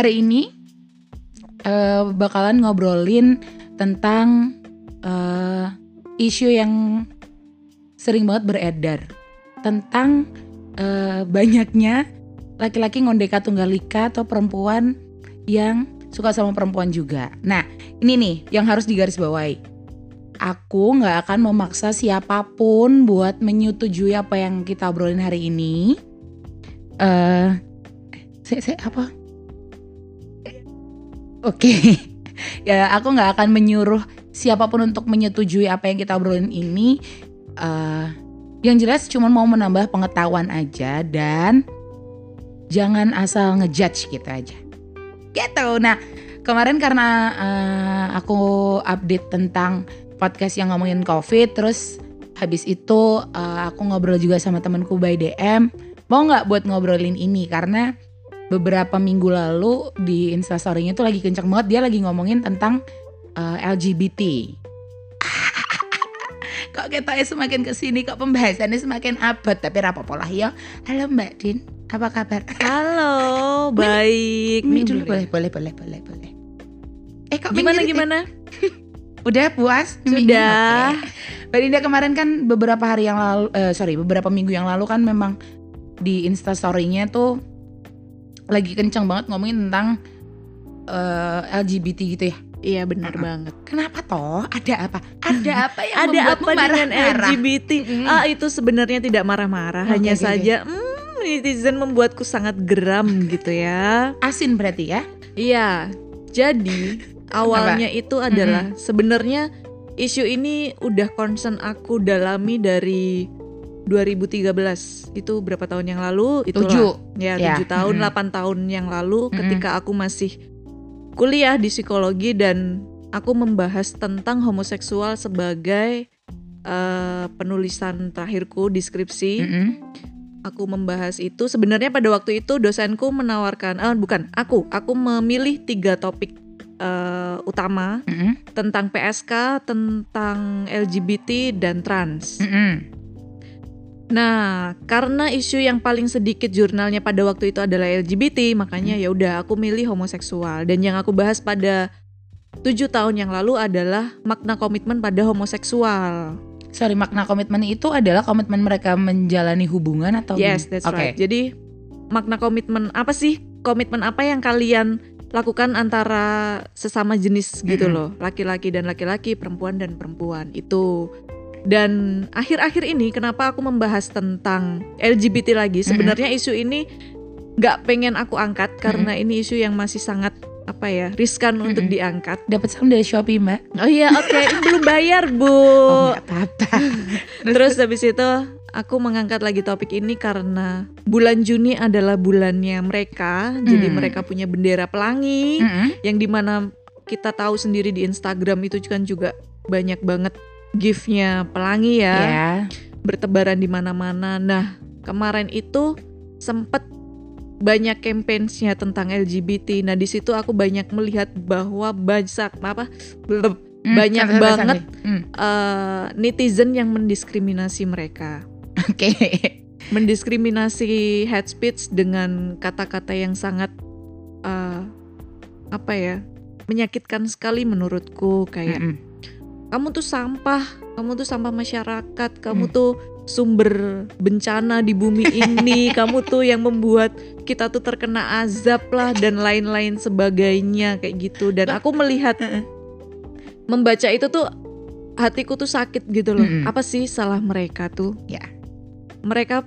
hari ini eh, bakalan ngobrolin tentang eh, isu yang sering banget beredar tentang eh, banyaknya laki-laki ngondeka tunggal ika atau perempuan yang suka sama perempuan juga. Nah, ini nih yang harus digarisbawahi. Aku nggak akan memaksa siapa pun buat menyetujui apa yang kita obrolin hari ini. Eh, saya apa? Oke, ya aku nggak akan menyuruh siapa pun untuk menyetujui apa yang kita obrolin ini. Eh, yang jelas cuma mau menambah pengetahuan aja dan jangan asal ngejudge gitu aja. Gitu. Nah kemarin karena eh, aku update tentang podcast yang ngomongin covid, terus habis itu eh, aku ngobrol juga sama temanku by DM. Mau nggak buat ngobrolin ini karena beberapa minggu lalu di instastorynya tuh lagi kenceng banget dia lagi ngomongin tentang eh, LGBT. kok kita semakin ke sini kok pembahasannya semakin abad tapi rapopo lah ya. Halo Mbak Din, apa kabar? Halo, baik. Nih, dulu boleh, boleh, boleh, boleh, boleh. Eh kok Gimana gimana? Udah puas? Sudah. Oke. Mbak Dinda kemarin kan beberapa hari yang lalu, eh, sorry beberapa minggu yang lalu kan memang di instastorynya tuh lagi kenceng banget ngomongin tentang eh, LGBT gitu ya. Iya benar Mm-mm. banget. Kenapa toh? Ada apa? Ada apa yang Ada membuatmu apa dengan marah-marah? LGBT? Mm-mm. Ah itu sebenarnya tidak marah-marah, Oke, hanya oke. saja hmm, netizen membuatku sangat geram gitu ya. Asin berarti ya? Iya. Jadi awalnya itu adalah sebenarnya isu ini udah concern aku dalami dari 2013 itu berapa tahun yang lalu itulah Tujuh. ya Ya, tujuh tahun mm-mm. 8 tahun yang lalu Mm-mm. ketika aku masih kuliah di psikologi dan aku membahas tentang homoseksual sebagai eh, penulisan terakhirku di skripsi Mm-mm. aku membahas itu sebenarnya pada waktu itu dosenku menawarkan eh bukan aku aku memilih tiga topik eh, utama Mm-mm. tentang PSK tentang LGBT dan trans Mm-mm. Nah, karena isu yang paling sedikit jurnalnya pada waktu itu adalah LGBT, makanya Hmm. ya udah aku milih homoseksual. Dan yang aku bahas pada tujuh tahun yang lalu adalah makna komitmen pada homoseksual. Sorry, makna komitmen itu adalah komitmen mereka menjalani hubungan atau yes, that's Oke. right. Jadi makna komitmen apa sih? Komitmen apa yang kalian lakukan antara sesama jenis gitu Mm-mm. loh, laki-laki dan laki-laki, perempuan dan perempuan itu. Dan akhir-akhir ini kenapa aku membahas tentang LGBT lagi? Sebenarnya isu ini nggak pengen aku angkat karena ini isu yang masih sangat apa ya riskan untuk Mm-mm. diangkat. Dapat salam dari Shopee, Mbak. Oh iya, oke, ini belum bayar bu. Oh, apa-apa. Terus habis itu aku mengangkat lagi topik ini karena bulan Juni adalah bulannya mereka. Jadi Hmm. mereka punya bendera pelangi Mm-mm. yang di mana kita tahu sendiri di Instagram itu kan juga banyak banget giftnya pelangi ya, Ya. bertebaran di mana-mana. Nah kemarin itu sempet banyak campaignsnya tentang LGBT. Nah di situ aku banyak melihat bahwa banyak apa bleb, Hmm, Banyak santai, banget. santai. Hmm, eh, netizen yang mendiskriminasi mereka. Oke. mendiskriminasi head speech dengan kata-kata yang sangat eh, apa ya menyakitkan sekali menurutku kayak Mm-mm. Kamu tuh sampah kamu tuh sampah masyarakat kamu Hmm. tuh sumber bencana di bumi ini kamu tuh yang membuat kita tuh terkena azab lah dan lain-lain sebagainya kayak gitu dan aku melihat membaca itu tuh hatiku tuh sakit gitu loh Mm-mm. apa sih salah mereka tuh Ya. mereka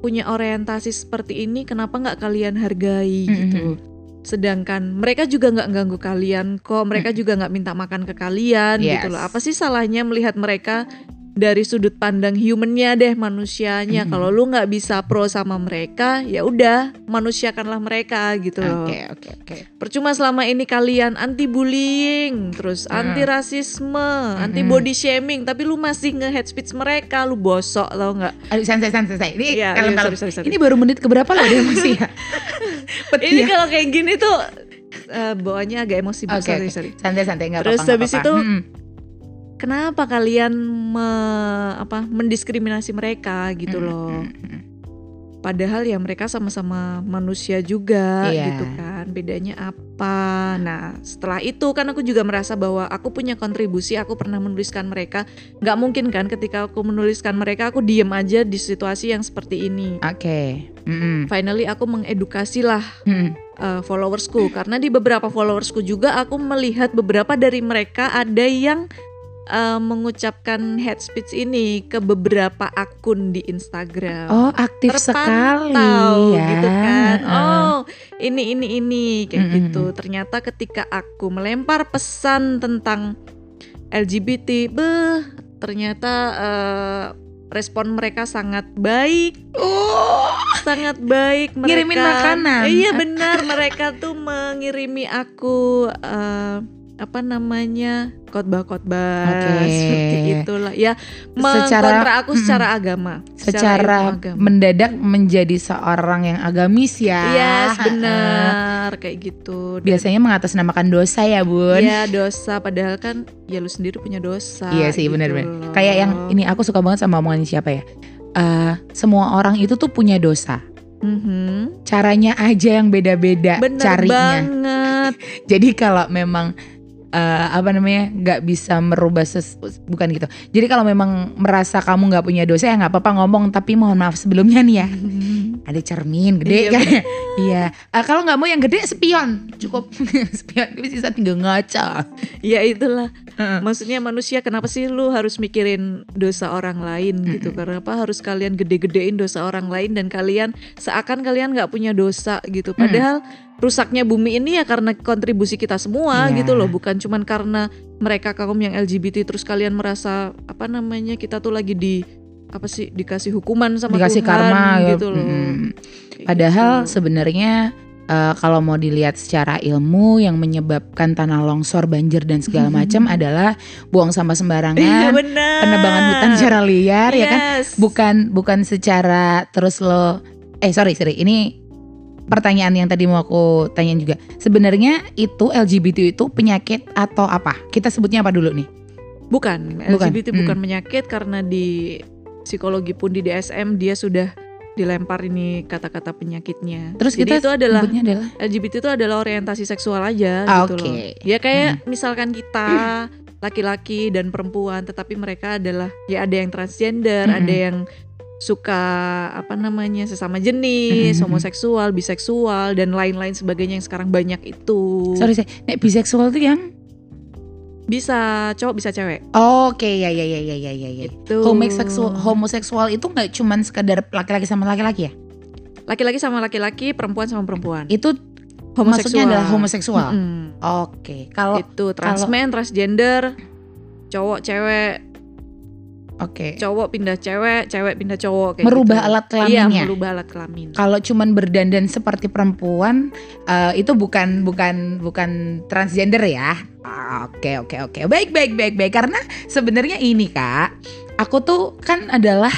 punya orientasi seperti ini kenapa nggak kalian hargai gitu Mm-mm. Sedangkan mereka juga nggak ganggu kalian kok mereka juga nggak minta makan ke kalian Yes. gitu loh apa sih salahnya melihat mereka dari sudut pandang humannya deh manusianya Mhm. kalau lu nggak bisa pro sama mereka ya udah manusiakanlah mereka gitu loh Oke, oke, oke. percuma selama ini kalian anti bullying terus Hmm. anti rasisme anti Mhm. body shaming tapi lu masih nge head speech mereka lu bosok tau nggak Aduh, santai, santai, santai. Ini Iya, kalem, iya, kalem. sorry, sorry, sorry. Ini baru menit keberapa loh dia masih ya? Ini ya? kalau kayak gini tuh eh, bawaannya agak emosi sorry oke. sorry Santai, santai nggak Terus apa-apa. habis nggak itu- apa-apa. Kenapa kalian me- apa mendiskriminasi mereka gitu loh Mm-mm. padahal ya mereka sama-sama manusia juga Iya. gitu kan bedanya apa. Nah, setelah itu kan aku juga merasa bahwa aku punya kontribusi, aku pernah menuliskan mereka. Nggak mungkin kan ketika aku menuliskan mereka, aku diem aja di situasi yang seperti ini. Oke. Mm-mm. Finally aku mengedukasi lah Mm-mm. uh, followersku karena di beberapa followersku juga aku melihat beberapa dari mereka ada yang uh, mengucapkan hate speech ini ke beberapa akun di Instagram. Oh, aktif sekali Terpantau ya. gitu kan. Heeh. Oh, ini ini ini kayak Mm-mm. gitu. Ternyata ketika aku melempar pesan tentang LGBT, beh, ternyata uh, respon mereka sangat baik Oh, sangat baik mereka Ngirimin makanan. iya benar mereka tuh mengirimi aku eh, apa namanya khotbah-khotbah Oke. seperti itulah ya Secara- aku Mm-mm. secara agama secara ilmu agama. mendadak menjadi seorang yang agamis ya. yes benar kayak gitu Dan- Biasanya mengatasnamakan dosa ya, Bun. ya dosa padahal kan ya lu sendiri punya dosa Iya sih gitu benar-benar. Kayak yang ini aku suka banget sama omongan siapa ya. Eh, semua orang itu tuh punya dosa. Mhm. Caranya aja yang beda-beda bener carinya. banget Jadi kalau memang eh, apa namanya nggak bisa merubah ses bukan gitu. Jadi kalau memang merasa kamu nggak punya dosa ya nggak apa-apa ngomong. Tapi mohon maaf sebelumnya nih ya. Ada cermin gede Iya, kan? Iya. Eh, kalau nggak mau yang gede spion cukup spion bisa tinggal ngaca. ya itulah maksudnya manusia kenapa sih lu harus mikirin dosa orang lain gitu kenapa harus kalian gede-gedein dosa orang lain dan kalian seakan kalian nggak punya dosa gitu padahal rusaknya bumi ini ya karena kontribusi kita semua Iya. gitu loh bukan cuman karena mereka kaum yang LGBT terus kalian merasa apa namanya kita tuh lagi di apa sih dikasih hukuman sama Dikasih Tuhan karma ya. gitu loh Mm. Kayak Padahal gitu. sebenarnya eh, kalau mau dilihat secara ilmu yang menyebabkan tanah longsor, banjir dan segala macam adalah buang sampah sembarangan, benar penebangan hutan secara liar ya kan. Yes. Bukan bukan secara terus lo eh sorry sorry ini pertanyaan yang tadi mau aku tanyain juga. Sebenarnya itu LGBT itu penyakit atau apa? Kita sebutnya apa dulu nih? Bukan, Bukan, LGBT hmm. bukan penyakit karena di psikologi pun di DSM dia sudah dilempar ini kata-kata penyakitnya. Terus Jadi kita itu adalah adalah LGBT itu adalah orientasi seksual aja Ah, gitu loh. oke. Ya kayak misalkan kita laki-laki dan perempuan tetapi mereka adalah ya ada yang transgender, Mm-mm. ada yang suka apa namanya sesama jenis, Mm-mm. homoseksual, biseksual dan lain-lain sebagainya yang sekarang banyak itu. sorry saya nek biseksual tuh yang Bisa cowok bisa cewek. Oke ya ya ya ya ya ya ya. Itu. Homoseksual homoseksual itu nggak cuman sekedar laki-laki sama laki-laki ya? laki-laki sama laki-laki, perempuan sama perempuan. Itu maksudnya adalah homoseksual. Mm-mm. Oke, kalau Itu transmen, transgender, cowok, cewek, oke cowok pindah cewek, cewek pindah cowok kayak merubah gitu. alat Iya, kelaminnya. merubah alat kelamin. Kalau cuman berdandan seperti perempuan eh, itu bukan bukan bukan transgender ya. Oke oke oke baik baik baik baik karena sebenarnya ini kak, aku tuh kan adalah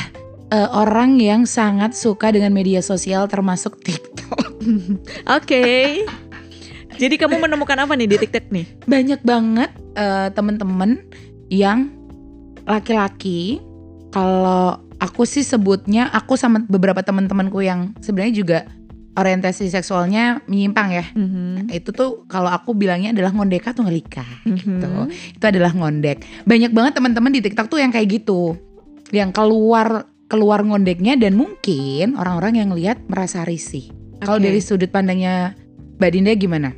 eh, orang yang sangat suka dengan media sosial termasuk TikTok. Oke. Jadi kamu menemukan apa nih di TikTok nih? banyak banget eh, temen-temen yang laki-laki kalau aku sih sebutnya aku sama beberapa teman-temanku yang sebenarnya juga orientasi seksualnya menyimpang ya Mhm. itu tuh kalau aku bilangnya adalah ngondeka tuh ngelika gitu Mhm. itu adalah ngondek banyak banget teman-teman di TikTok tuh yang kayak gitu yang keluar keluar ngondeknya dan mungkin orang-orang yang lihat merasa risih kalau Oke. dari sudut pandangnya Mbak Dinda gimana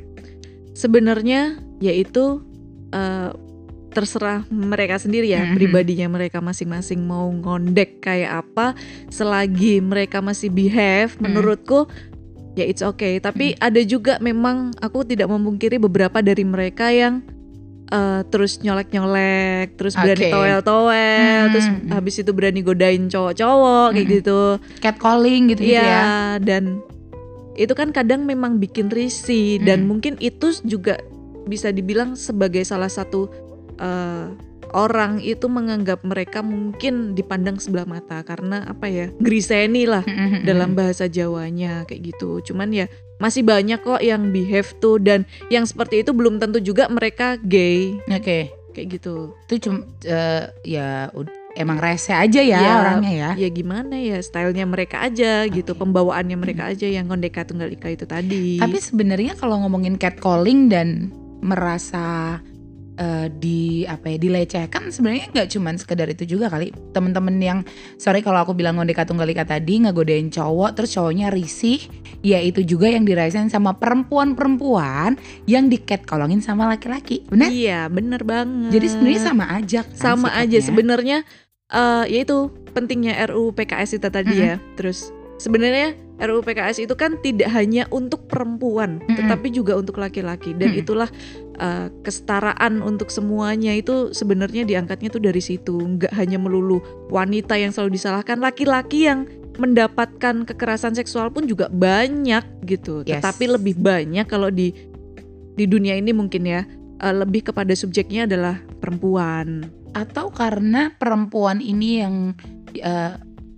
sebenarnya yaitu eh, terserah mereka sendiri ya Mhm. pribadinya mereka masing-masing mau ngondek kayak apa selagi mereka masih behave Mhm. menurutku ya it's okay tapi ada juga memang aku tidak memungkiri beberapa dari mereka yang eh, terus nyolek-nyolek terus berani Oke. toel-toel Mhm. terus habis itu berani godain cowok-cowok kayak Mhm. gitu catcalling gitu gitu ya dan itu kan kadang memang bikin risih dan Mm. mungkin itu juga bisa dibilang sebagai salah satu eh, orang itu menganggap mereka mungkin dipandang sebelah mata karena apa ya griseni lah dalam bahasa Jawanya kayak gitu. Cuman ya masih banyak kok yang behave tuh dan yang seperti itu belum tentu juga mereka gay Oke, kayak gitu. itu cuma eh, ya emang rese aja ya, Ya, orangnya ya. ya gimana ya stylenya mereka aja gitu Oke. pembawaannya mereka aja yang Ngondeka Tunggal Ika itu tadi Tapi sebenarnya kalau ngomongin catcalling dan merasa eh, di apa ya dilecehkan. Sebenarnya nggak cuman sekedar itu juga kali. Temen-temen yang sorry kalau aku bilang ngondeka tunggal ika tadi ngegodain cowok terus cowoknya risih ya itu juga yang dirasain sama perempuan-perempuan yang di catcallingin sama laki-laki. Benar iya bener banget. Jadi sebenarnya sama aja kan sama aja. sikapnya. sebenarnya eh ya itu pentingnya RUU PKS itu tadi ya. Terus sebenarnya RUU PKS itu kan tidak hanya untuk perempuan Mm-mm. tetapi juga untuk laki-laki. Dan Mm-mm. itulah eh, kesetaraan untuk semuanya itu sebenarnya diangkatnya tuh dari situ. Nggak hanya melulu wanita yang selalu disalahkan laki-laki yang mendapatkan kekerasan seksual pun juga banyak gitu. Yes. tetapi lebih banyak kalau di di dunia ini mungkin ya eh, lebih kepada subjeknya adalah perempuan. Atau karena perempuan ini yang eh,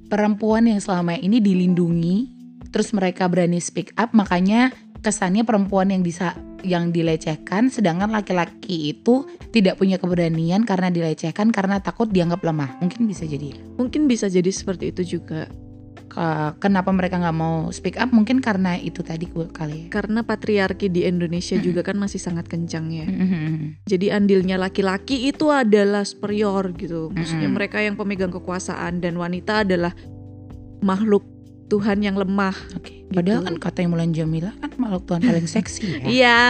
perempuan yang selama ini dilindungi terus mereka berani speak up makanya kesannya perempuan yang bisa yang dilecehkan sedangkan laki-laki itu tidak punya keberanian karena dilecehkan karena takut dianggap lemah. Mungkin bisa jadi. Mungkin bisa jadi seperti itu juga. Ke- kenapa mereka nggak mau speak up? Mungkin karena itu tadi kali ya. Karena patriarki di Indonesia juga kan masih sangat kencang ya. Jadi andilnya laki-laki itu adalah superior gitu. Maksudnya mereka yang pemegang kekuasaan dan wanita adalah makhluk Tuhan yang lemah. Oke, padahal Gitu. kan katanya Mulan Jamila kan makhluk Tuhan paling seksi ya. Iya.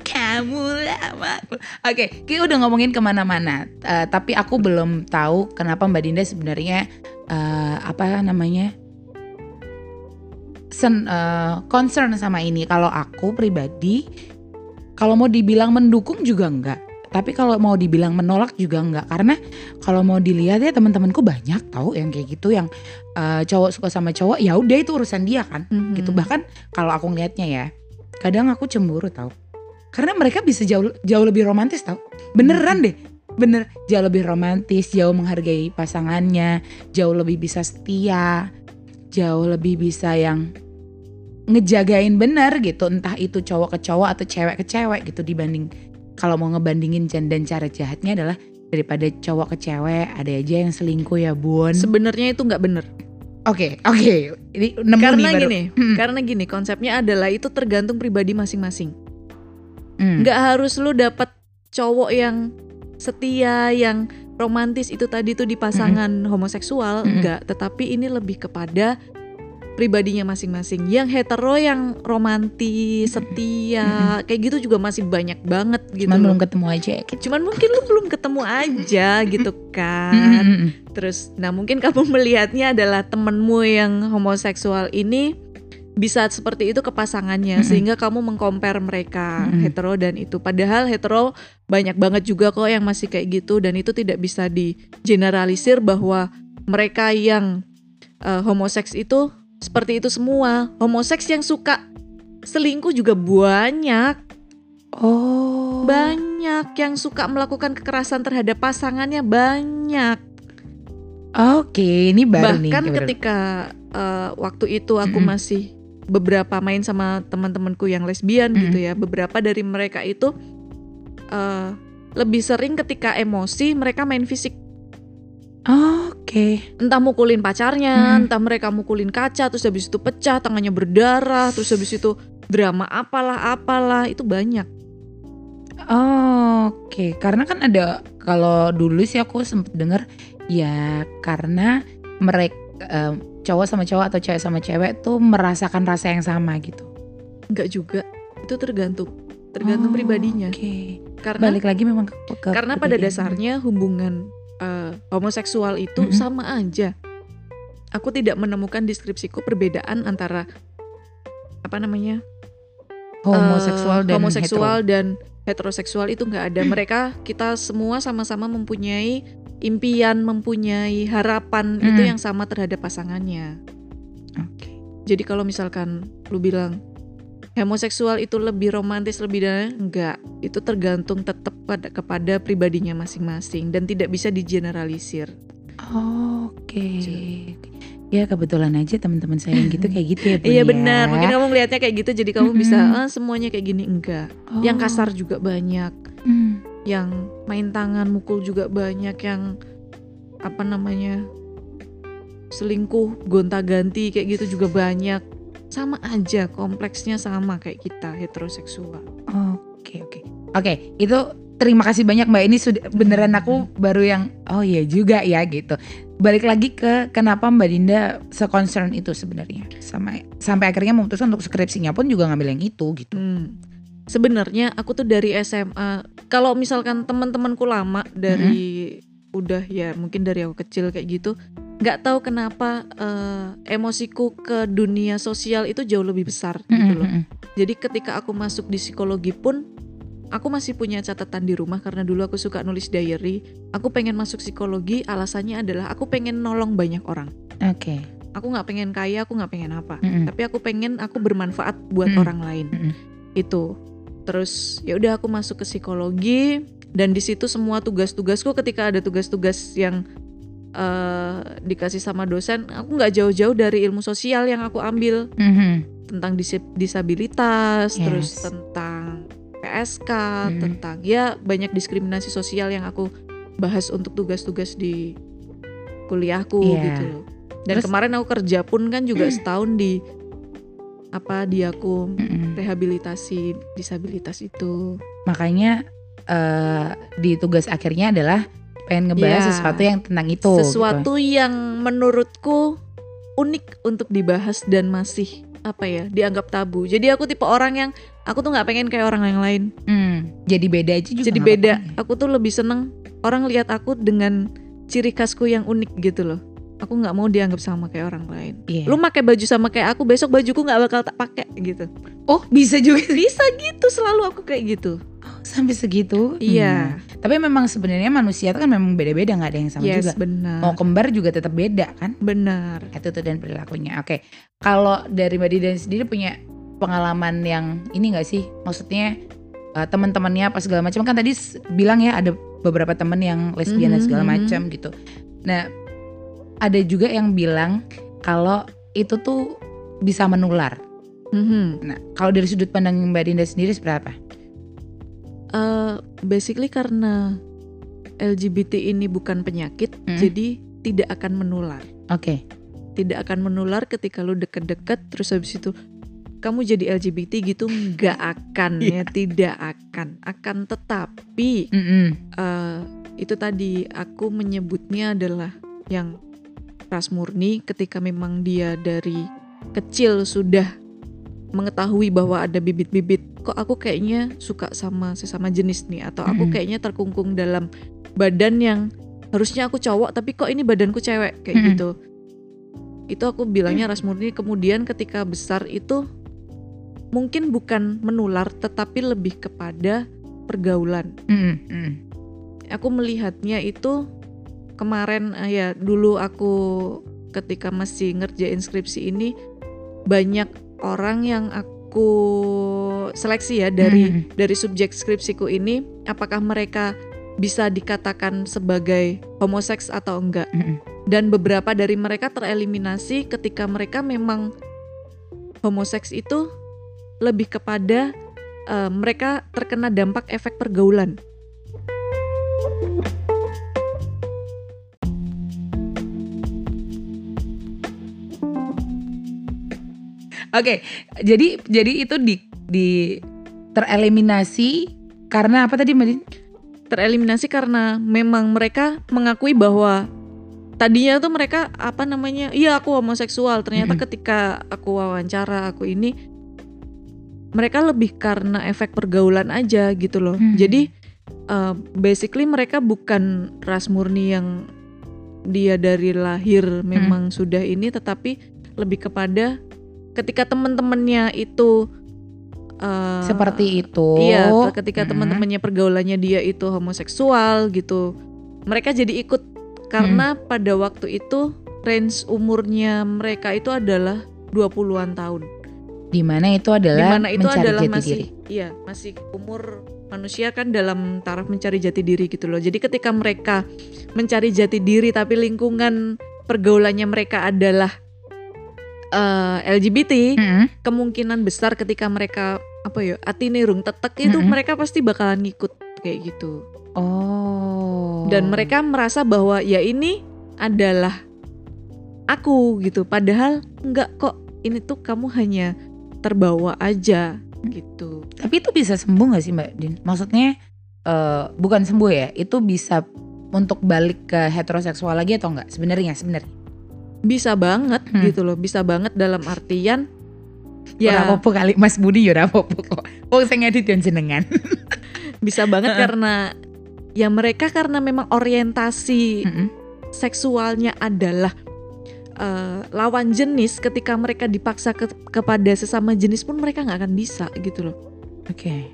Kamu lama. Oke, kita udah ngomongin ke mana-mana. Eh, tapi aku belum tahu kenapa Mbak Dinda sebenarnya eh, apa namanya sen, eh, concern sama ini. Kalau aku pribadi, kalau mau dibilang mendukung juga enggak. Tapi kalau mau dibilang menolak juga enggak. Karena kalau mau dilihat ya teman-temanku banyak tahu yang kayak gitu, yang eh, cowok suka sama cowok, ya udah itu urusan dia kan Mhm. gitu. Bahkan kalau aku ngelihatnya ya kadang aku cemburu tau. Karena mereka bisa jauh jauh lebih romantis tau. Beneran deh. Bener jauh lebih romantis jauh menghargai pasangannya jauh lebih bisa setia jauh lebih bisa yang ngejagain bener gitu. Entah itu cowok ke cowok atau cewek ke cewek gitu dibanding kalau mau ngebandingin dan cara jahatnya adalah daripada cowok ke cewek ada aja yang selingkuh ya bun Sebenarnya itu nggak bener. oke oke ini nemu Karena nih gini, Hmm. karena gini konsepnya adalah itu tergantung pribadi masing-masing. Hmm. nggak harus lu dapet cowok yang setia yang romantis itu tadi tuh di pasangan homoseksual Mm-mm. enggak tetapi ini lebih kepada pribadinya masing-masing yang hetero yang romantis setia kayak gitu juga masih banyak banget gitu cuman belum ketemu aja ya cuman mungkin lu belum ketemu aja gitu kan Mm-mm. Terus, nah mungkin kamu melihatnya adalah temenmu yang homoseksual ini bisa seperti itu ke pasangannya Mm-mm. sehingga kamu mengcompare mereka Mm-mm. hetero dan itu. Padahal hetero banyak banget juga kok yang masih kayak gitu dan itu tidak bisa digeneralisir bahwa mereka yang eh, homoseks itu seperti itu semua. Homoseks yang suka selingkuh juga banyak. Oh. Banyak yang suka melakukan kekerasan terhadap pasangannya banyak. Oke, ini baru nih. bahkan ketika uh, waktu itu aku Mm-mm. masih beberapa main sama teman-temanku yang lesbian Mm-mm. gitu ya beberapa dari mereka itu uh, lebih sering ketika emosi mereka main fisik Oke. entah mukulin pacarnya Mm. entah mereka mukulin kaca terus habis itu pecah tangannya berdarah terus habis itu drama apalah apalah itu banyak Oke, karena kan ada kalau dulu sih aku sempet denger ya karena mereka em, cowok sama cowok atau cewek sama cewek tuh merasakan rasa yang sama gitu. enggak juga itu tergantung tergantung Oh, pribadinya Oke. karena Balik lagi memang ke, ke Karena pada dasarnya hubungan eh, homoseksual itu Mhm. sama aja. Aku tidak menemukan deskripsiku perbedaan antara apa namanya homoseksual eh, dan homoseksual hetero. dan heteroseksual itu nggak ada. Mereka kita semua sama-sama mempunyai impian, mempunyai harapan itu Hmm. yang sama terhadap pasangannya. Oke. Jadi kalau misalkan lu bilang homoseksual itu lebih romantis lebih dan enggak, itu tergantung tetap pada kepada pribadinya masing-masing dan tidak bisa digeneralisir. Oke. Gitu. Ya kebetulan aja teman-teman saya yang gitu kayak gitu ya. Iya ya. benar, mungkin kamu melihatnya kayak gitu jadi kamu bisa ah, semuanya kayak gini enggak. Oh. Yang kasar juga banyak, Hmm. yang main tangan mukul juga banyak, yang apa namanya selingkuh gonta-ganti kayak gitu juga banyak sama aja kompleksnya sama kayak kita heteroseksual Oke oke oke itu terima kasih banyak mbak ini sudah beneran aku baru yang oh iya juga ya gitu balik lagi ke kenapa mbak Dinda seconcern itu sebenarnya sama sampai akhirnya memutuskan untuk skripsinya pun juga ngambil yang itu gitu. Hmm. Sebenarnya aku tuh dari SMA. Kalau misalkan teman-temanku lama dari udah ya mungkin dari aku kecil kayak gitu, nggak tahu kenapa eh, emosiku ke dunia sosial itu jauh lebih besar gitu Mm-mm, loh. Jadi ketika aku masuk di psikologi pun aku masih punya catatan di rumah karena dulu aku suka nulis diary. Aku pengen masuk psikologi alasannya adalah aku pengen nolong banyak orang. Oke. Aku nggak pengen kaya, aku nggak pengen apa. Mm-mm. Tapi aku pengen aku bermanfaat buat Mm-mm. orang lain. Mm-mm. Itu. Terus ya udah aku masuk ke psikologi dan di situ semua tugas-tugasku ketika ada tugas-tugas yang eh, dikasih sama dosen, aku nggak jauh-jauh dari ilmu sosial yang aku ambil Mhm. tentang dis- disabilitas, terus Yes. tentang PSK, Mm. tentang ya banyak diskriminasi sosial yang aku bahas untuk tugas-tugas di kuliahku Iya. gitu loh. Dan Terus- kemarin aku kerja pun kan juga setahun di apa di aku Mm-mm. rehabilitasi disabilitas itu. Makanya eh, di tugas akhirnya adalah pengen ngebahas Iya. sesuatu yang tentang itu. gitu. Sesuatu yang menurutku unik untuk dibahas dan masih apa ya dianggap tabu. Jadi aku tipe orang yang aku tuh nggak pengen kayak orang yang lain. Hmm, jadi beda aja juga. Jadi beda. ya. Aku tuh lebih seneng orang lihat aku dengan ciri khasku yang unik gitu loh. Aku nggak mau dianggap sama kayak orang lain. Iya. Lu pakai baju sama kayak aku, besok bajuku nggak bakal tak pakai gitu. Oh bisa juga. Bisa gitu selalu aku kayak gitu. Sampai segitu. Iya. Hmm. Tapi memang sebenarnya manusia itu kan memang beda-beda nggak ada yang sama yes, juga. benar. Mau kembar juga tetap beda kan? Benar. Attitude dan perilakunya. Oke. Kalau dari Mbak Dida sendiri punya pengalaman yang ini nggak sih? Maksudnya eh, teman-temannya apa segala macam kan tadi bilang ya ada beberapa teman yang lesbian dan Mhm, segala mhm. macam gitu. Nah, ada juga yang bilang kalau itu tuh bisa menular. Mhm. Nah, kalau dari sudut pandang Mbak Dinda sendiri seperti apa? Eh, basically karena LGBT ini bukan penyakit, Hmm. jadi tidak akan menular. Oke. Tidak akan menular ketika lu deket-deket terus habis itu kamu jadi LGBT gitu nggak akan ya, tidak akan. Akan tetapi Mm-mm. eh, itu tadi aku menyebutnya adalah yang ras murni ketika memang dia dari kecil sudah mengetahui bahwa ada bibit-bibit. Kok aku kayaknya suka sama sesama jenis nih? Atau aku kayaknya terkungkung dalam badan yang harusnya aku cowok tapi kok ini badanku cewek? Kayak Mm-mm. gitu. Itu aku bilangnya ras murni kemudian ketika besar itu mungkin bukan menular tetapi lebih kepada pergaulan. Mm-mm. Mm-mm. aku melihatnya itu kemarin eh, ya dulu aku ketika masih ngerjain skripsi ini banyak orang yang aku seleksi ya dari Mhm. dari subjek skripsiku ini apakah mereka bisa dikatakan sebagai homoseks atau enggak Mm-mm. dan beberapa dari mereka tereliminasi ketika mereka memang homoseks itu lebih kepada eh, mereka terkena dampak efek pergaulan Oke, jadi jadi itu di di tereliminasi karena apa tadi Mbak tereliminasi karena memang mereka mengakui bahwa tadinya tuh mereka apa namanya iya aku homoseksual ternyata ketika aku wawancara aku ini mereka lebih karena efek pergaulan aja gitu loh. Hmm. jadi uh, basically mereka bukan ras murni yang dia dari lahir memang sudah ini tetapi lebih kepada ketika teman-temannya itu uh, Seperti itu. Iya, ke- ketika Mm-mm. teman-temannya pergaulannya dia itu homoseksual gitu. Mereka jadi ikut karena pada waktu itu range umurnya mereka itu adalah 20-an tahun. di mana itu adalah Di mana itu mencari adalah jati masih diri. iya, masih umur manusia kan dalam taraf mencari jati diri gitu loh. Jadi ketika mereka mencari jati diri tapi lingkungan pergaulannya mereka adalah eh, LGBT, Mm-mm. kemungkinan besar ketika mereka apa ya atinirung tetek itu Mm-mm. mereka pasti bakalan ngikut kayak gitu Oh. dan mereka merasa bahwa ya ini adalah aku gitu. Padahal enggak kok. Ini tuh kamu hanya terbawa aja gitu. Tapi itu bisa sembuh gak sih Mbak Din? Maksudnya eh, bukan sembuh ya, itu bisa untuk balik ke heteroseksual lagi atau enggak? Sebenarnya sebenarnya. Bisa banget Hmm. gitu loh. Bisa banget dalam artian Ya. ya apa kali Mas Budi ya ora apa-apa kok. Oh saya ngedit yang jenengan. bisa banget karena ya mereka karena memang orientasi Mm-mm. seksualnya adalah eh, lawan jenis ketika mereka dipaksa ke- kepada sesama jenis pun mereka nggak akan bisa gitu loh. Oke.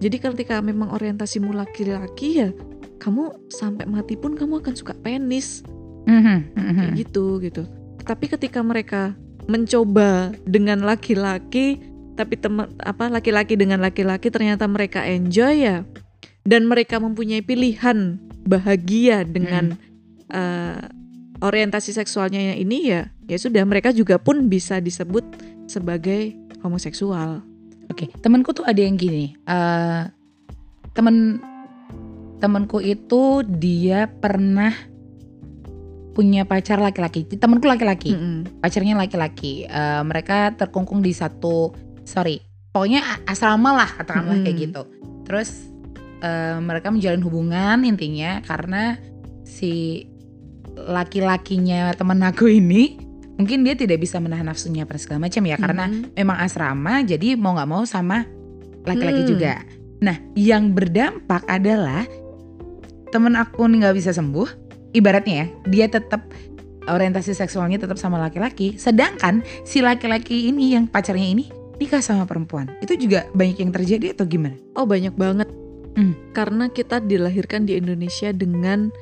Jadi ketika memang orientasimu laki-laki ya kamu sampai mati pun kamu akan suka penis Mhm, mhm. kayak gitu gitu. Tapi ketika mereka mencoba dengan laki-laki tapi teman apa laki-laki dengan laki-laki ternyata mereka enjoy ya dan mereka mempunyai pilihan bahagia dengan eh, orientasi seksualnya yang ini ya ya sudah mereka juga pun bisa disebut sebagai homoseksual. Oke, temanku tuh ada yang gini. eh temen temanku itu dia pernah punya pacar laki-laki. Temanku laki-laki, Mm-mm. pacarnya laki-laki. Eh, mereka terkungkung di satu, sorry, pokoknya asrama lah katakanlah kayak Mm-mm. gitu. Terus eh, mereka menjalin hubungan intinya karena si laki-lakinya temen aku ini mungkin dia tidak bisa menahan nafsunya pada segala macam ya karena Mm-mm. memang asrama jadi mau nggak mau sama laki-laki Hmm. juga. Nah yang berdampak adalah temen aku nih nggak bisa sembuh. Ibaratnya ya dia tetap orientasi seksualnya tetap sama laki-laki. Sedangkan si laki-laki ini yang pacarnya ini nikah sama perempuan. Itu juga banyak yang terjadi atau gimana? Oh banyak banget. Hmm. Karena kita dilahirkan di Indonesia dengan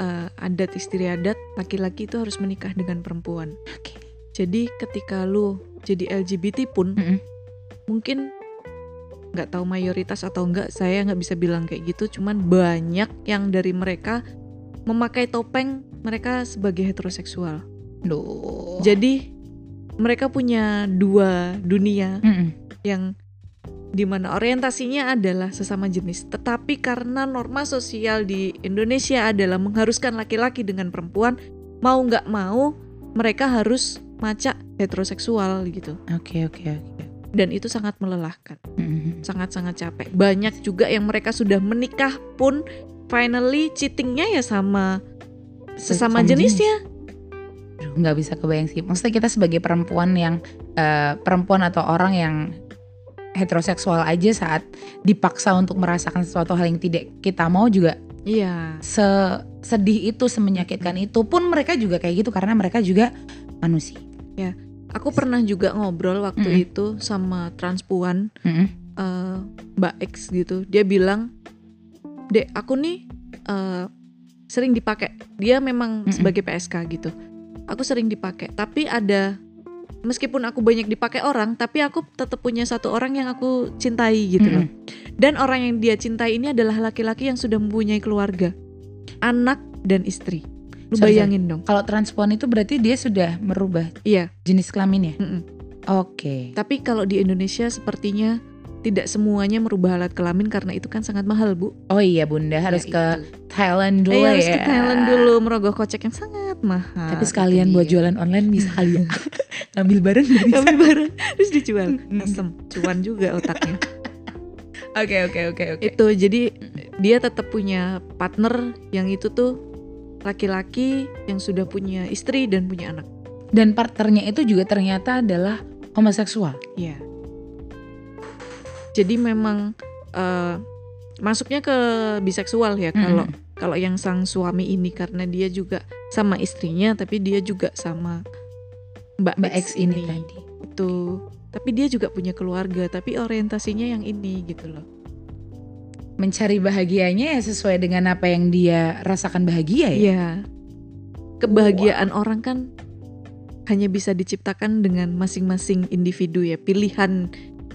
eh, adat istiadat laki-laki itu harus menikah dengan perempuan. Oke. Jadi ketika lu jadi LGBT pun Mm-mm. mungkin nggak tahu mayoritas atau enggak saya nggak bisa bilang kayak gitu. Cuman banyak yang dari mereka memakai topeng mereka sebagai heteroseksual. Duh. Jadi mereka punya dua dunia Mm-mm. yang di mana orientasinya adalah sesama jenis. Tetapi karena norma sosial di Indonesia adalah mengharuskan laki-laki dengan perempuan, mau nggak mau mereka harus macak heteroseksual gitu. Oke oke oke. Dan itu sangat melelahkan, sangat-sangat capek. Banyak juga yang mereka sudah menikah pun finally cheatingnya ya sama sesama Sesama jenisnya. Aduh, nggak bisa kebayang sih. Maksudnya kita sebagai perempuan yang eh, perempuan atau orang yang heteroseksual aja saat dipaksa untuk merasakan sesuatu hal yang tidak kita mau juga Iya. sedih itu, semenyakitkan itu pun mereka juga kayak gitu karena mereka juga manusia. Aku pernah juga ngobrol waktu Mm-mm. itu sama transpuan Mm-mm. eh, Mbak X gitu. Dia bilang, "Dek, aku nih eh, sering dipakai. Dia memang Mm-mm. sebagai PSK gitu. Aku sering dipakai, tapi ada meskipun aku banyak dipakai orang, tapi aku tetap punya satu orang yang aku cintai gitu loh. Mm-mm. Dan orang yang dia cintai ini adalah laki-laki yang sudah mempunyai keluarga, anak dan istri. Lu Sorry, bayangin dong. Kalau transpuan itu berarti dia sudah merubah Iya. jenis kelaminnya. mm-mm. Oke. Tapi kalau di Indonesia sepertinya tidak semuanya merubah alat kelamin karena itu kan sangat mahal, Bu. Oh iya Bunda harus Ya, ke itu. Thailand dulu Eh, ya. harus ke Thailand dulu merogoh kocek yang sangat mahal. Tapi sekalian buat jualan online bisa kali ya. Ngambil bareng bisa. Ambil barang terus dijual. Asem, cuan juga otaknya. Oke oke oke oke. itu jadi dia tetap punya partner yang itu tuh laki-laki yang sudah punya istri dan punya anak. Dan partnernya itu juga ternyata adalah homoseksual. Iya. Jadi memang eh, masuknya ke biseksual ya kalau Mm-mm. kalau yang sang suami ini karena dia juga sama istrinya tapi dia juga sama Mbak, Mbak X ini tadi. itu. Tapi dia juga punya keluarga tapi orientasinya yang ini gitu loh. Mencari bahagianya ya sesuai dengan apa yang dia rasakan bahagia ya. Iya. Kebahagiaan orang kan hanya bisa diciptakan dengan masing-masing individu ya,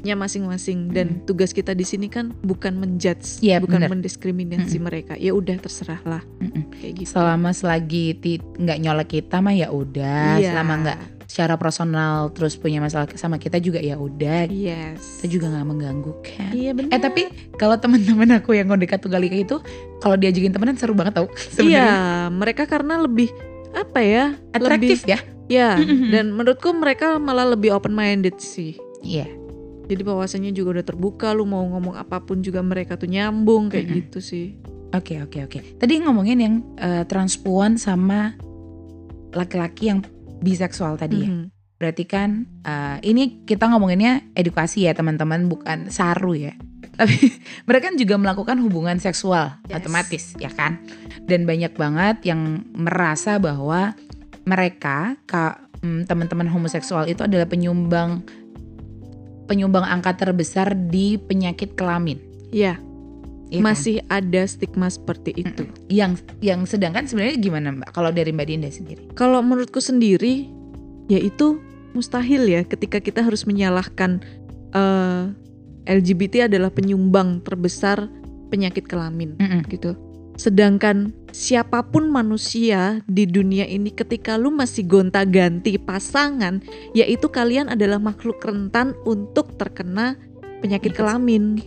pilihannya masing-masing dan tugas kita di sini kan bukan menjudge, Iya, bukan bener. mendiskriminasi mereka. Ya udah terserahlah Mm-mm. kayak gitu. Selama selagi nggak nyolek kita mah ya udah. Iya. Selama nggak secara personal terus punya masalah sama kita juga ya udah. Yes. Kita juga nggak mengganggu kan. Iya benar. Eh tapi kalau teman-teman aku yang ngedekat tunggal ika itu kalau diajakin temenan seru banget tau Iya, mereka karena lebih apa ya? atraktif ya Lebih, ya, Mm-mm. dan menurutku mereka malah lebih open minded sih. iya Jadi wawasannya juga udah terbuka, lu mau ngomong apa pun juga mereka tuh nyambung kayak Mm-mm. gitu sih. Oke oke oke. Tadi ngomongin yang eh, transpuan sama laki-laki yang biseksual tadi ya. Mhm. Berarti kan eh, ini kita ngomonginnya edukasi ya teman-teman bukan saru ya. Tapi mereka kan juga melakukan hubungan seksual Yes. otomatis ya kan. Dan banyak banget yang merasa bahwa mereka ka- mm, teman-teman homoseksual itu adalah penyumbang penyumbang angka terbesar di penyakit kelamin. Ya, Iya kan? masih ada stigma seperti itu. yang yang sedangkan sebenarnya gimana mbak kalau dari mbak Dinda sendiri Kalau menurutku sendiri, ya itu mustahil ya ketika kita harus menyalahkan eh, LGBT adalah penyumbang terbesar penyakit kelamin gitu. Sedangkan siapa pun manusia di dunia ini ketika lu masih gonta-ganti pasangan, yaitu kalian adalah makhluk rentan untuk terkena penyakit kelamin.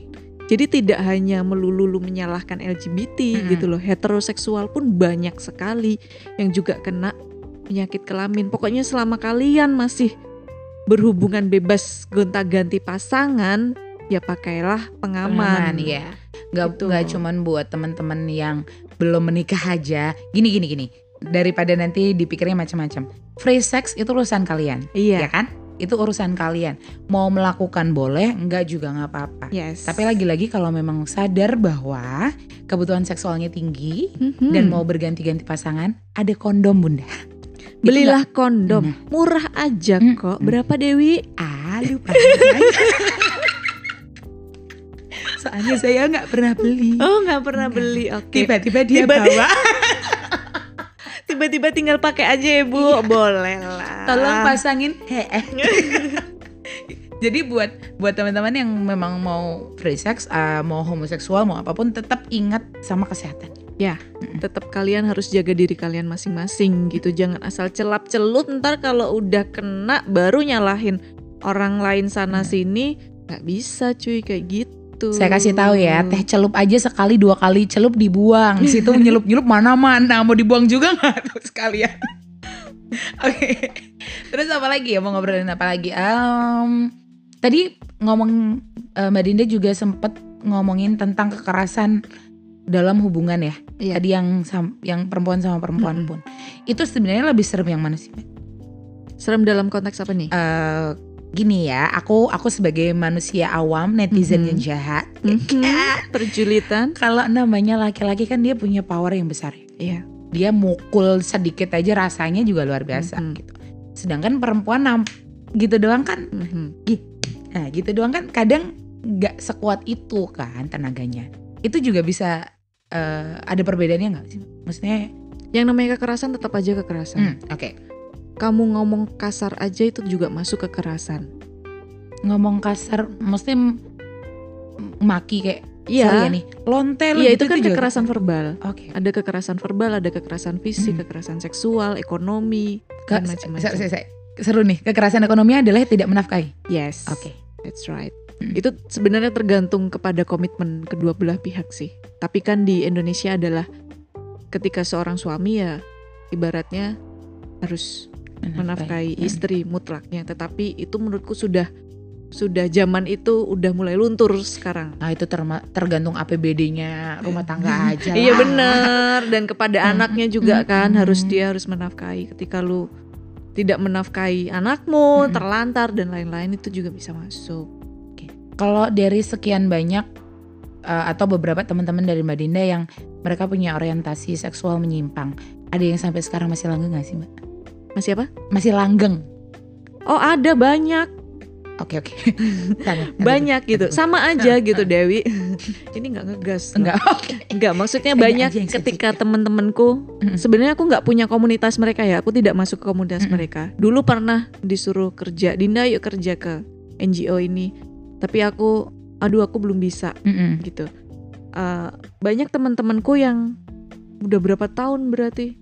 Jadi tidak hanya melulu lu menyalahkan LGBT Mm-mm. gitu loh, heteroseksual pun banyak sekali yang juga kena penyakit kelamin. Pokoknya selama kalian masih berhubungan bebas gonta-ganti pasangan, ya pakailah pengaman. Pengaman, ya nggak Gitu. nggak cuman buat teman-teman yang belum menikah aja gini gini gini daripada nanti dipikirnya macam-macam free sex itu urusan kalian Iya. ya kan itu urusan kalian mau melakukan boleh enggak juga nggak apa-apa Yes. tapi lagi-lagi kalau memang sadar bahwa kebutuhan seksualnya tinggi Mhm. dan mau berganti-ganti pasangan ada kondom bunda Itu Belilah kondom, Nah. murah aja Mm, kok. mm. Berapa Dewi? Ah, lupa aja. Soalnya saya nggak pernah beli. Oh nggak pernah Enggak. beli. Oke. Tiba-tiba dia Tiba-tiba- bawa. Tiba-tiba tinggal pakai aja ya bu. Iya. Boleh lah. Tolong pasangin heeh. Jadi buat buat teman-teman yang memang mau free sex, uh, mau homoseksual, mau apa pun, tetap ingat sama kesehatan. Tetap kalian harus jaga diri kalian masing-masing gitu. Jangan asal celap celut. Ntar kalau udah kena baru nyalahin orang lain sana sini. Nggak bisa cuy kayak gitu. Saya kasih tahu ya, teh celup aja sekali dua kali celup dibuang. Situ nyelup-nyelup mana-mana, mau dibuang juga nggak tuh sekalian. Oke, terus apa lagi ya mau ngobrolin apa lagi? Em, tadi ngomong eh, Mbak Dinda juga sempet ngomongin tentang kekerasan dalam hubungan ya. Iya. Tadi yang yang perempuan sama perempuan Mm-mm. pun. Itu sebenarnya lebih serem yang mana sih? Serem dalam konteks apa nih? Eh, gini ya, aku aku sebagai manusia awam, netizen Mhm. yang jahat. Mhm. Perjulitan. Kalau namanya laki-laki kan dia punya power yang besar ya. Iya. Dia mukul sedikit aja rasanya juga luar biasa Mhm. gitu. Sedangkan perempuan nam- gitu doang kan, Mhm. nah gitu doang kan kadang nggak sekuat itu kan tenaganya. Itu juga bisa eh, ada perbedaannya nggak sih? Maksudnya, Yang namanya kekerasan tetap aja kekerasan. hmm, oke Kamu ngomong kasar aja itu juga masuk kekerasan. ngomong kasar, maksudnya m- maki kayak Iya. ya nih, lontel Iya gitu itu kan juga- kekerasan verbal. Oke. Ada kekerasan verbal, ada kekerasan fisik, Hmm. kekerasan seksual, ekonomi, Ke- macam-macam. se- se- seru nih, kekerasan ekonomi adalah tidak menafkahi. Yes. Oke. That's right. Hmm. Itu sebenarnya tergantung kepada komitmen kedua belah pihak sih. Tapi kan di Indonesia adalah ketika seorang suami ya ibaratnya harus menafkahi Hmm. istri mutlaknya. Tetapi itu menurutku sudah sudah zaman itu udah mulai luntur sekarang. Nah itu terma- tergantung APBD-nya rumah tangga aja. Iya bener dan kepada Hmm, anaknya juga hmm, kan hmm. harus dia harus menafkahi ketika lu tidak menafkahi anakmu Hmm. terlantar dan lain-lain itu juga bisa masuk Kalau dari sekian banyak uh, atau beberapa teman-teman dari Mbak Dinda yang mereka punya orientasi seksual menyimpang, ada yang sampai sekarang masih langgeng gak sih Mbak? Masih apa? Masih langgeng. oh ada banyak. Oke oke. Banyak gitu. Sama aja gitu Dewi. Ini nggak ngegas. Enggak. Oke. Nggak, maksudnya banyak ketika temen-temenku sebenarnya aku nggak punya komunitas mereka ya. Aku tidak masuk ke komunitas mereka. Dulu pernah disuruh kerja. Dinda yuk kerja ke NGO ini. Tapi aku aduh aku belum bisa. Gitu. Eh, banyak teman-temanku yang udah berapa tahun berarti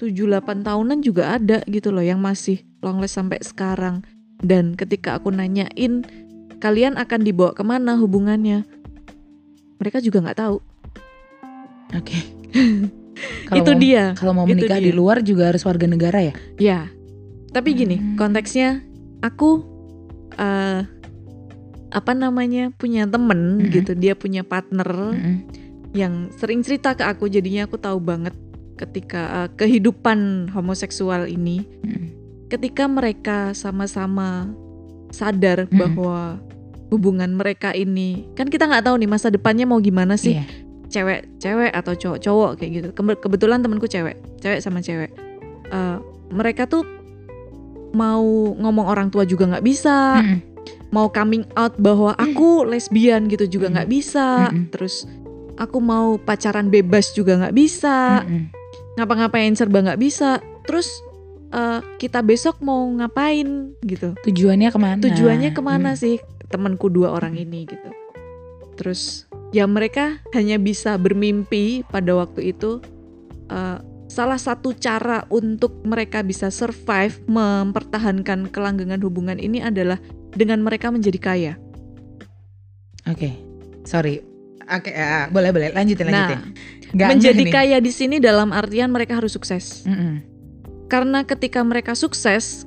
7-8 tahunan juga ada gitu loh yang masih longless sampai sekarang dan ketika aku nanyain kalian akan dibawa ke mana hubungannya mereka juga nggak tahu Oke. Kalau itu mau- dia. Kalau mau menikah di luar juga harus warga negara ya? Ya. Tapi gini, Hmm. konteksnya aku eh apa namanya punya temen Mm-mm. gitu, dia punya partner Mm-mm. yang sering cerita ke aku, jadinya aku tahu banget ketika eh, kehidupan homoseksual ini, Mm-mm. ketika mereka sama-sama sadar Mm-mm. bahwa hubungan mereka ini kan kita nggak tahu nih masa depannya mau gimana sih Iya. cewek-cewek atau cowok-cowok kayak gitu. Kebe- Kebetulan temanku cewek, cewek sama cewek. Eh, mereka tuh mau ngomong orang tua juga nggak bisa, Mm-mm. mau coming out bahwa aku lesbian gitu juga nggak bisa. Mm-mm. Terus aku mau pacaran bebas juga nggak bisa, Mm-mm. Ngapa-ngapain serba nggak bisa. Terus eh, kita besok mau ngapain gitu? Tujuannya ke mana? tujuannya ke mana Mm. sih temanku dua orang ini gitu terus ya mereka hanya bisa bermimpi pada waktu itu eh, salah satu cara untuk mereka bisa survive mempertahankan kelanggengan hubungan ini adalah dengan mereka menjadi kaya Oke, sorry. Oke, ah, boleh boleh lanjutin nah lanjutin. Nggak menjadi nih. kaya di sini dalam artian mereka harus sukses Mm-mm. karena ketika mereka sukses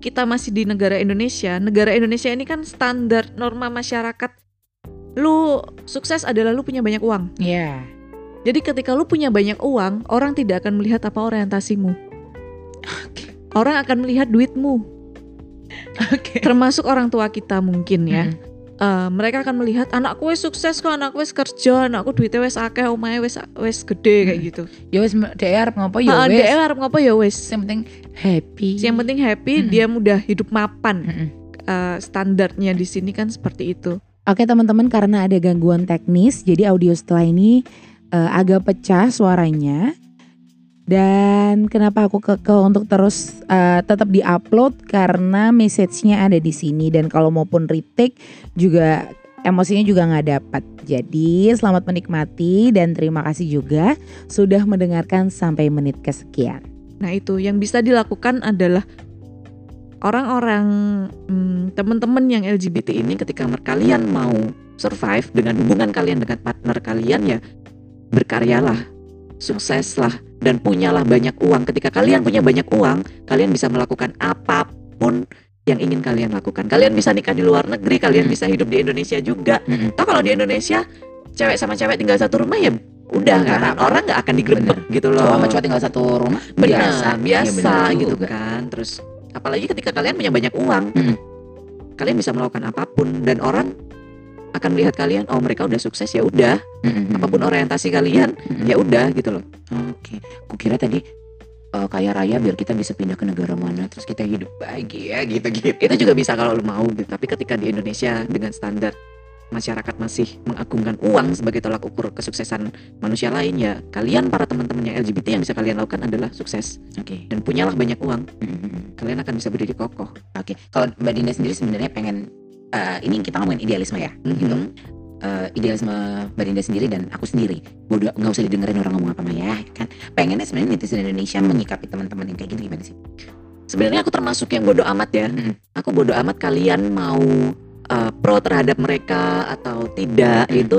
kita masih di negara Indonesia negara Indonesia ini kan standar norma masyarakat lu sukses adalah lu punya banyak uang Iya. Jadi ketika lu punya banyak uang, orang tidak akan melihat apa orientasimu. Oke. Orang akan melihat duitmu. Oke. Termasuk orang tua kita mungkin ya. Mm-mm. Eh, mereka akan melihat anakku wes sukses kok, anakku wes kerja, anakku duitnya wes akeh, omahe wes wes gede kayak Mm. gitu. Ya wes dhek arep ngopo ya wes. dia arep ngopo ya wes. Yang penting happy. Yang penting happy, Mm-mm. dia mudah hidup mapan. Mm-mm. Eh, standarnya di sini kan seperti itu. Oke teman-teman karena ada gangguan teknis jadi audio setelah ini eh, agak pecah suaranya dan kenapa aku keke untuk terus eh, tetap diupload karena message-nya ada di sini dan kalau maupun retake juga emosinya juga nggak dapat. Jadi selamat menikmati dan terima kasih juga sudah mendengarkan sampai menit kesekian. Nah itu yang bisa dilakukan adalah orang-orang hmm, teman-teman yang LGBT ini ketika kalian mau survive dengan hubungan kalian dengan partner kalian ya berkaryalah, sukseslah dan punyalah banyak uang. Ketika kalian punya banyak uang, kalian bisa melakukan apa pun yang ingin kalian lakukan. Kalian bisa nikah di luar negeri, kalian bisa hidup di Indonesia juga. Toh kalau di Indonesia cewek sama cewek tinggal satu rumah ya udah Nggak kan orang nggak akan digerebek gitu loh. Cowok sama cowok tinggal satu rumah Benar, biasa, biasa, Iya, benar gitu juga. kan. Terus apalagi ketika kalian punya banyak uang, Mm-mm. kalian bisa melakukan apa pun dan orang akan melihat kalian, oh mereka udah sukses ya udah, Mm-mm. apa pun orientasi kalian Mm-mm. ya udah gitu loh. Oke, aku kira tadi eh, kaya raya biar kita bisa pindah ke negara mana terus kita hidup bahagia gitu-gitu. Itu juga bisa kalau lu mau gitu. Tapi ketika di Indonesia dengan standar masyarakat masih mengagungkan uang sebagai tolak ukur kesuksesan manusia lain ya, kalian para teman-teman yang LGBT yang bisa kalian lakukan adalah sukses Oke. dan punyalah banyak uang, Mm-mm. kalian akan bisa berdiri kokoh. Oke, kalau Mbak Dinda sendiri sebenarnya pengen eh, ini kita ngomongin idealisme ya, gitu. Mhm. Eh, idealisme Mbak Dinda sendiri dan aku sendiri, bodoh nggak usah didengerin orang ngomong apa ya, kan? Pengennya sebenarnya netizen Indonesia menyikapi teman-teman yang kayak gitu gimana sih? Sebenarnya aku termasuk yang bodoh amat ya. Mm-mm. Aku bodoh amat kalian mau uh, pro terhadap mereka atau tidak Mm. itu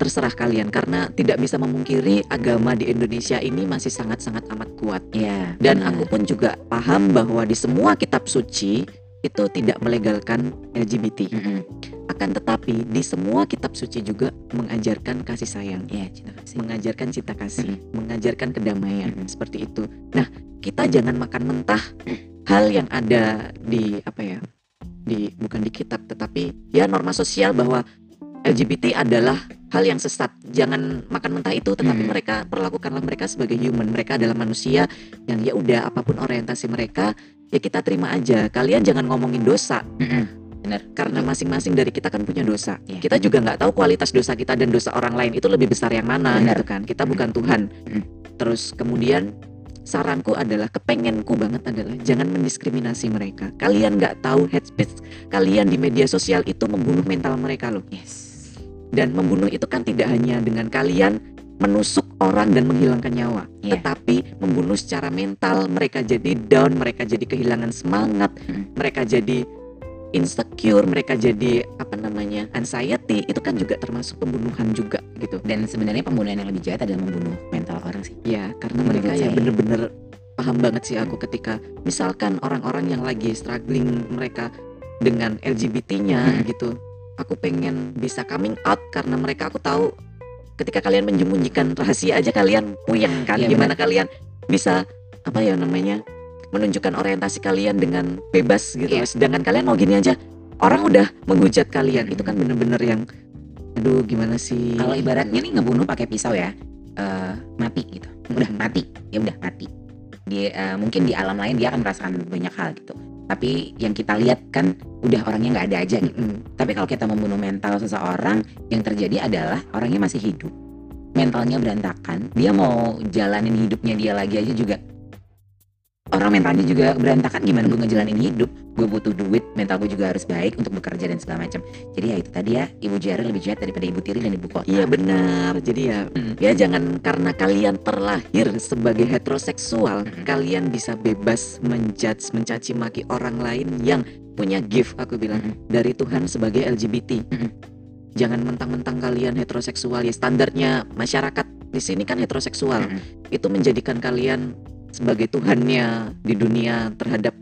terserah kalian karena tidak bisa memungkiri agama di Indonesia ini masih sangat-sangat amat kuat. Iya. Dan benar. aku pun juga paham bahwa di semua kitab suci itu tidak melegalkan LGBT. Mm-mm. Akan tetapi di semua kitab suci juga mengajarkan kasih sayang, Iya, cinta kasih. mengajarkan cinta kasih, Mm-mm. mengajarkan kedamaian Mm-mm. seperti itu. Nah, kita jangan makan mentah hal yang ada di apa ya? di bukan di kitab tetapi ya norma sosial bahwa LGBT adalah hal yang sesat. Jangan makan mentah itu tetapi Mm. mereka perlakukanlah mereka sebagai human. Mereka adalah manusia yang ya udah apa pun orientasi mereka ya kita terima aja. Kalian jangan ngomongin dosa. Benar. karena masing-masing dari kita kan punya dosa. Iya. Kita juga nggak tahu kualitas dosa kita dan dosa orang lain itu lebih besar yang mana Benar. gitu kan. Kita bukan Tuhan. Mm. Terus kemudian saranku adalah kepengenku banget adalah jangan mendiskriminasi mereka. Kalian nggak tahu head speech kalian di media sosial itu membunuh mental mereka loh. Yes. Dan membunuh itu kan tidak hanya dengan kalian menusuk orang dan menghilangkan nyawa, Iya. tetapi membunuh secara mental. Mereka jadi down, mereka jadi kehilangan semangat, Mm. mereka jadi insecure, mereka jadi apa namanya anxiety itu kan juga termasuk pembunuhan juga gitu dan sebenarnya pembunuhan yang lebih jahat adalah membunuh mental orang sih ya karena Menurut mereka ya saya. bener-bener paham banget sih aku ketika misalkan orang-orang yang lagi struggling mereka dengan LGBT-nya Hmm. gitu aku pengen bisa coming out karena mereka aku tahu ketika kalian menyembunyikan rahasia aja kalian puyeng kan? Iya, gimana kalian bisa apa ya namanya menunjukkan orientasi kalian dengan bebas gitu. Iya. sedangkan kalian mau gini aja orang udah menghujat kalian. Itu kan bener-bener yang aduh gimana sih? Kalau ibaratnya nih ngebunuh pakai pisau ya eh, mati gitu. Udah Mhm. mati ya udah mati. Dia eh, mungkin di alam lain dia akan merasakan banyak hal gitu tapi yang kita lihat kan udah orangnya nggak ada aja Mm-mm. tapi kalau kita membunuh mental seseorang yang terjadi adalah orangnya masih hidup. Mentalnya berantakan. Dia mau jalanin hidupnya dia lagi aja juga orang mentalnya juga berantakan gimana gue ngejalanin hidup gue butuh duit mental gue juga harus baik untuk bekerja dan segala macam jadi ya itu tadi ya ibu jari lebih jahat daripada ibu tiri dan ibu kota Iya benar. Jadi ya, Mm. ya jangan karena kalian terlahir sebagai heteroseksual, Mm. kalian bisa bebas menjudge, mencaci maki orang lain yang punya gift. Aku bilang Mm. dari Tuhan sebagai LGBT. Mm. Jangan mentang-mentang kalian heteroseksual ya standarnya masyarakat di sini kan heteroseksual. Mm. Itu menjadikan kalian sebagai Tuhannya di dunia terhadap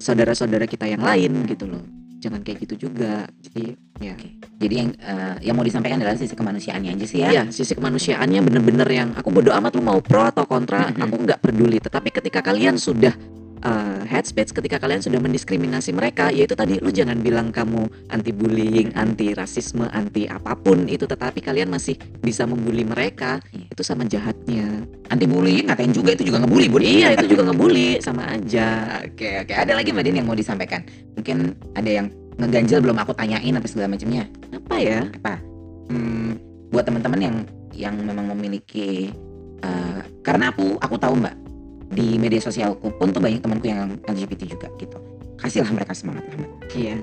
saudara-saudara kita yang lain gitu loh. Jangan kayak gitu juga. Jadi ya. jadi yang eh, yang mau disampaikan adalah sisi kemanusiaannya aja sih ya Iya, sisi kemanusiaannya bener-bener yang aku bodo amat lu mau pro atau kontra, Mhm. aku nggak peduli. Tetapi ketika kalian sudah uh, head speech, ketika kalian sudah mendiskriminasi mereka, yaitu tadi lu jangan bilang kamu anti bullying, anti rasisme, anti apa pun itu, tetapi kalian masih bisa membuli mereka, Iya. itu sama jahatnya. anti bullying ngatain juga itu juga ngebully bun iya, itu juga ngebully, sama aja. Oke oke ada lagi mbak Din yang mau disampaikan mungkin ada yang ngeganjel belum aku tanyain apa segala macamnya Apa ya? apa hmm, buat teman-teman yang yang memang memiliki eh, karena aku aku tahu mbak di media sosialku pun tuh banyak temanku yang LGBT juga gitu kasihlah mereka semangat lah Iya.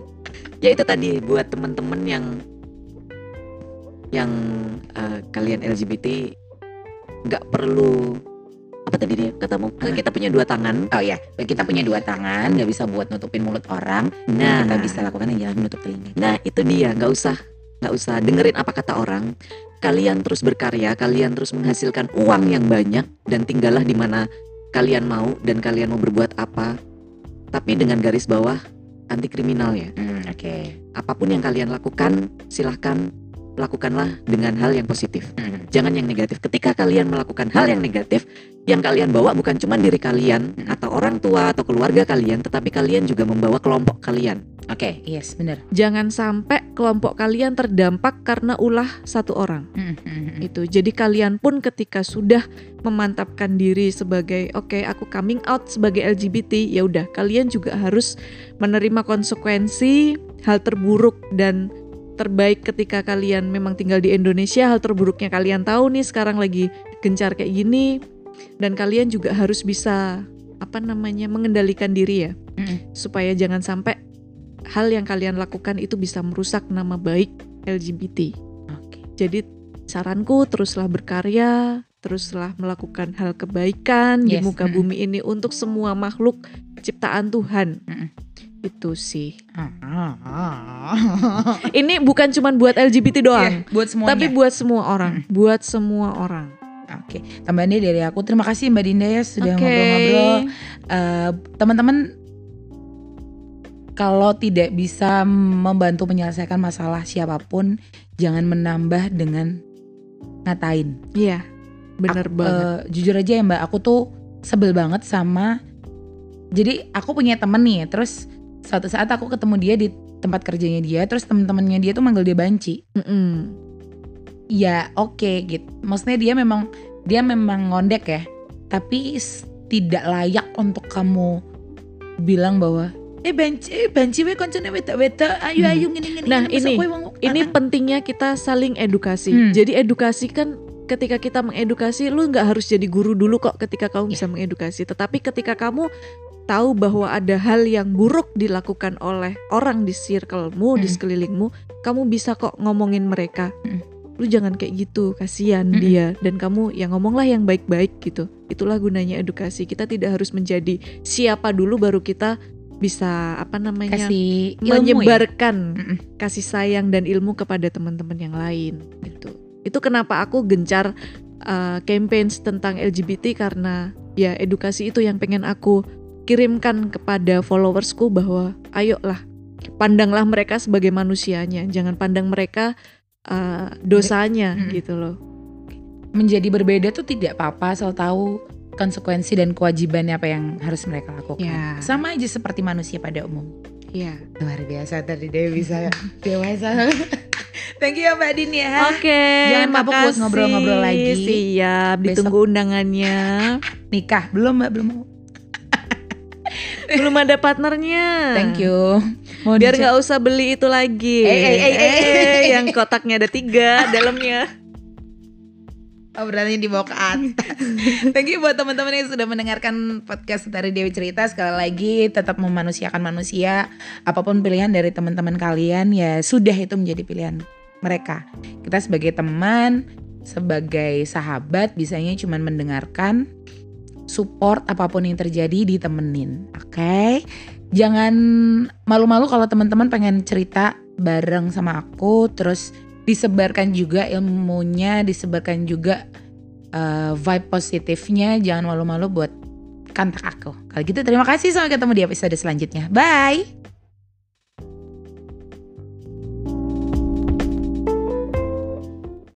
Ya itu tadi buat temen-temen yang yang uh, kalian LGBT nggak perlu apa tadi dia katamu Hah? kita punya dua tangan. oh ya kita punya dua tangan nggak bisa buat nutupin mulut orang Nah, kita bisa lakukan yang jalan menutup telinga nah itu dia nggak usah nggak usah dengerin apa kata orang. Kalian terus berkarya, kalian terus menghasilkan uang yang banyak dan tinggallah di mana kalian mau dan kalian mau berbuat apa. Tapi dengan garis bawah anti kriminal ya. Hmm, oke apa pun yang kalian lakukan, silahkan lakukanlah dengan hal yang positif. Hmm, Jangan yang negatif. Ketika kalian melakukan hal yang negatif, yang kalian bawa bukan cuma diri kalian Hmm. atau orang tua atau keluarga kalian, tetapi kalian juga membawa kelompok kalian. oke yes benar Jangan sampai kelompok kalian terdampak karena ulah satu orang. Hmm. Itu. Jadi kalian pun ketika sudah memantapkan diri sebagai oke aku coming out sebagai LGBT, ya udah kalian juga harus menerima konsekuensi hal terburuk dan terbaik ketika kalian memang tinggal di Indonesia, hal terburuknya kalian tahu nih sekarang lagi gencar kayak gini dan kalian juga harus bisa apa namanya mengendalikan diri ya Mm-mm. supaya jangan sampai hal yang kalian lakukan itu bisa merusak nama baik LGBT. oke Jadi saranku teruslah berkarya, teruslah melakukan hal kebaikan di Yes, muka mm-mm. bumi ini untuk semua makhluk ciptaan Tuhan. Mm-mm. Itu sih. Ini bukan cuman buat LGBT doang, Iya, buat semuanya tapi buat semua orang, buat semua orang. Oke, tambahannya dari aku. Terima kasih Mbak Dinda ya sudah ngobrol-ngobrol. Eh, Teman-teman, kalau tidak bisa membantu menyelesaikan masalah siapa pun, jangan menambah dengan ngatain. Iya. Bener Aku- banget. eh, jujur aja ya Mbak, aku tuh sebel banget sama. Jadi aku punya temen nih, terus suatu saat aku ketemu dia di tempat kerjanya dia, terus teman-temannya dia tuh manggil dia banci. Mm-mm. ya oke gitu. Maksudnya dia memang dia memang ngondek ya, tapi tidak layak untuk kamu bilang bahwa eh banci eh banci we koncone weta-weta ayo Hmm. ayo gini gini. Nah, ini- Ini pentingnya kita saling edukasi. Hmm. Jadi edukasi kan ketika kita mengedukasi, lu nggak harus jadi guru dulu kok ketika kamu Iya. bisa mengedukasi. Tetapi ketika kamu tahu bahwa ada hal yang buruk dilakukan oleh orang di circlemu, di Hmm. sekelilingmu, kamu bisa kok ngomongin mereka. Hmm. Lu jangan kayak gitu, kasihan Mm-mm. dia. Dan kamu ya ngomonglah yang baik-baik gitu. Itulah gunanya edukasi. Kita tidak harus menjadi siapa dulu baru kita bisa apa namanya kasih ilmu ya. menyebarkan Mm-mm. kasih sayang dan ilmu kepada teman-teman yang lain gitu. Itu kenapa aku gencar uh, campaigns tentang LGBT karena ya edukasi itu yang pengen aku kirimkan kepada followersku bahwa ayolah pandanglah mereka sebagai manusianya, jangan pandang mereka uh, dosanya Mm-mm. gitu loh. menjadi berbeda tuh tidak apa-apa asal tahu konsekuensi dan kewajibannya apa yang harus mereka lakukan. Ya. Sama aja seperti manusia pada umum. Iya. Luar biasa tadi Dewi bisa dewasa. Thank you ya Mbak Din ya. Oke, Jangan kapok buat ngobrol-ngobrol lagi. Siap, Besok. ditunggu undangannya. Nikah belum Mbak belum mau. Belum ada partnernya. Thank you. Mau Biar nggak usah beli itu lagi. Eh, eh, eh, eh, eh. yang kotaknya ada tiga dalamnya. obrolannya dibawa ke atas. Thank you buat teman-teman yang sudah mendengarkan podcast dari Dewi Cerita. Sekali lagi tetap memanusiakan manusia. Apa pun pilihan dari teman-teman kalian ya sudah itu menjadi pilihan mereka. Kita sebagai teman, sebagai sahabat bisanya cuma mendengarkan, support apa pun yang terjadi ditemenin. Oke? Jangan malu-malu kalau teman-teman pengen cerita bareng sama aku terus disebarkan juga ilmunya, disebarkan juga uh, vibe positifnya. Jangan malu-malu buat kontak aku. Kalau gitu terima kasih sampai ketemu di episode selanjutnya. Bye.